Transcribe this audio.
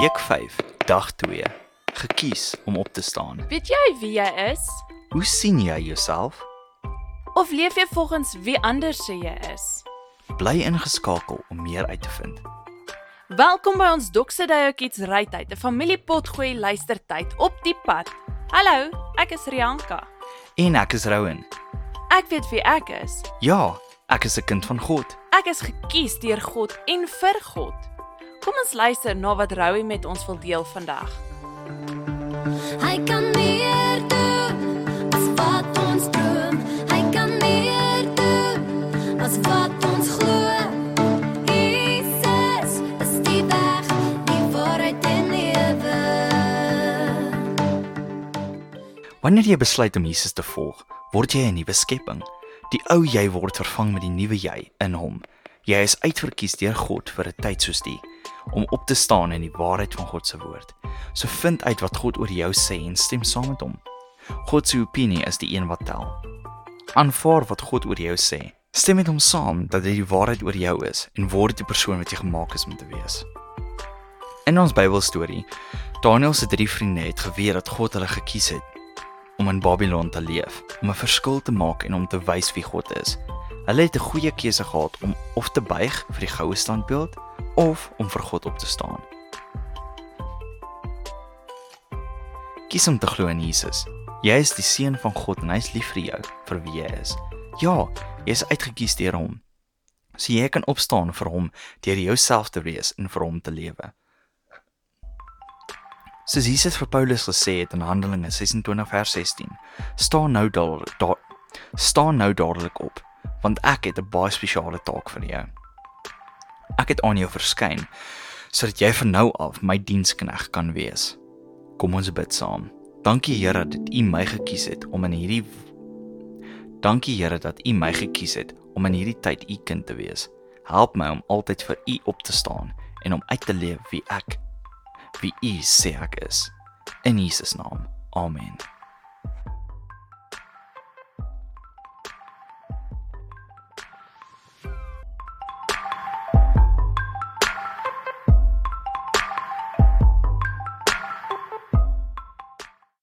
Week 5, dag 2. Gekies om op te staan. Weet jy wie jy is? Hoe sien jy jouself? Of leef jy volgens wie anders sê jy is? Bly ingeskakel om meer uit te vind. Welkom by ons Dokse Dayokits rytyd, 'n familiepotgooi luistertyd op die pad. Hallo, ek is Rianka. En ek is Rowan. Ek weet wie ek is. Ja, ek is 'n kind van God. Ek is gekies deur God en vir God. Ons luister na wat Rowie met ons wil deel vandag. Hy kan meer doen as wat ons droom. Hy kan meer doen as wat ons glo. Jesus is die weg, die waarheid en lewe. Wanneer jy besluit om Jesus te volg, word jy 'n nuwe skepping. Die ou jy word vervang met die nuwe jy in hom. Jy is uitverkies deur God vir 'n tyd soos die om op te staan in die waarheid van God se woord. So vind uit wat God oor jou sê en stem saam met hom. God se opinie is die een wat tel. Aanvaar wat God oor jou sê. Stem met hom saam dat dit die waarheid oor jou is en word die persoon wat jy gemaak is om te wees. In ons Bybelstorie, Daniël se drie vriende het geweet dat God hulle gekies het om in Babylon te leef, om 'n verskil te maak en om te wys wie God is. Hulle het 'n goeie keuse gehad om of te buig vir die goue standbeeld of om vir God op te staan. Kies om te glo in Jesus. Jy is die seun van God en hy is lief vir jou vir wie jy is. Ja, jy is uitgekies deur hom. So jy kan opstaan vir hom deur jouself te wees en vir hom te lewe. Soos Jesus vir Paulus gesê het in Handelinge 26 vers 16, staan nou daar daar staan nou dadelik op, want ek het 'n baie spesiale taak vir jou. Ek het aan jou verskyn sodat jy van nou af my dienskneg kan wees. Kom ons bid saam. Dankie Here dat U my gekies het om in hierdie Dankie Here dat U my gekies het om in hierdie tyd U kind te wees. Help my om altyd vir U op te staan en om uit te leef wie ek wie U sê ek is. In Jesus naam. Amen.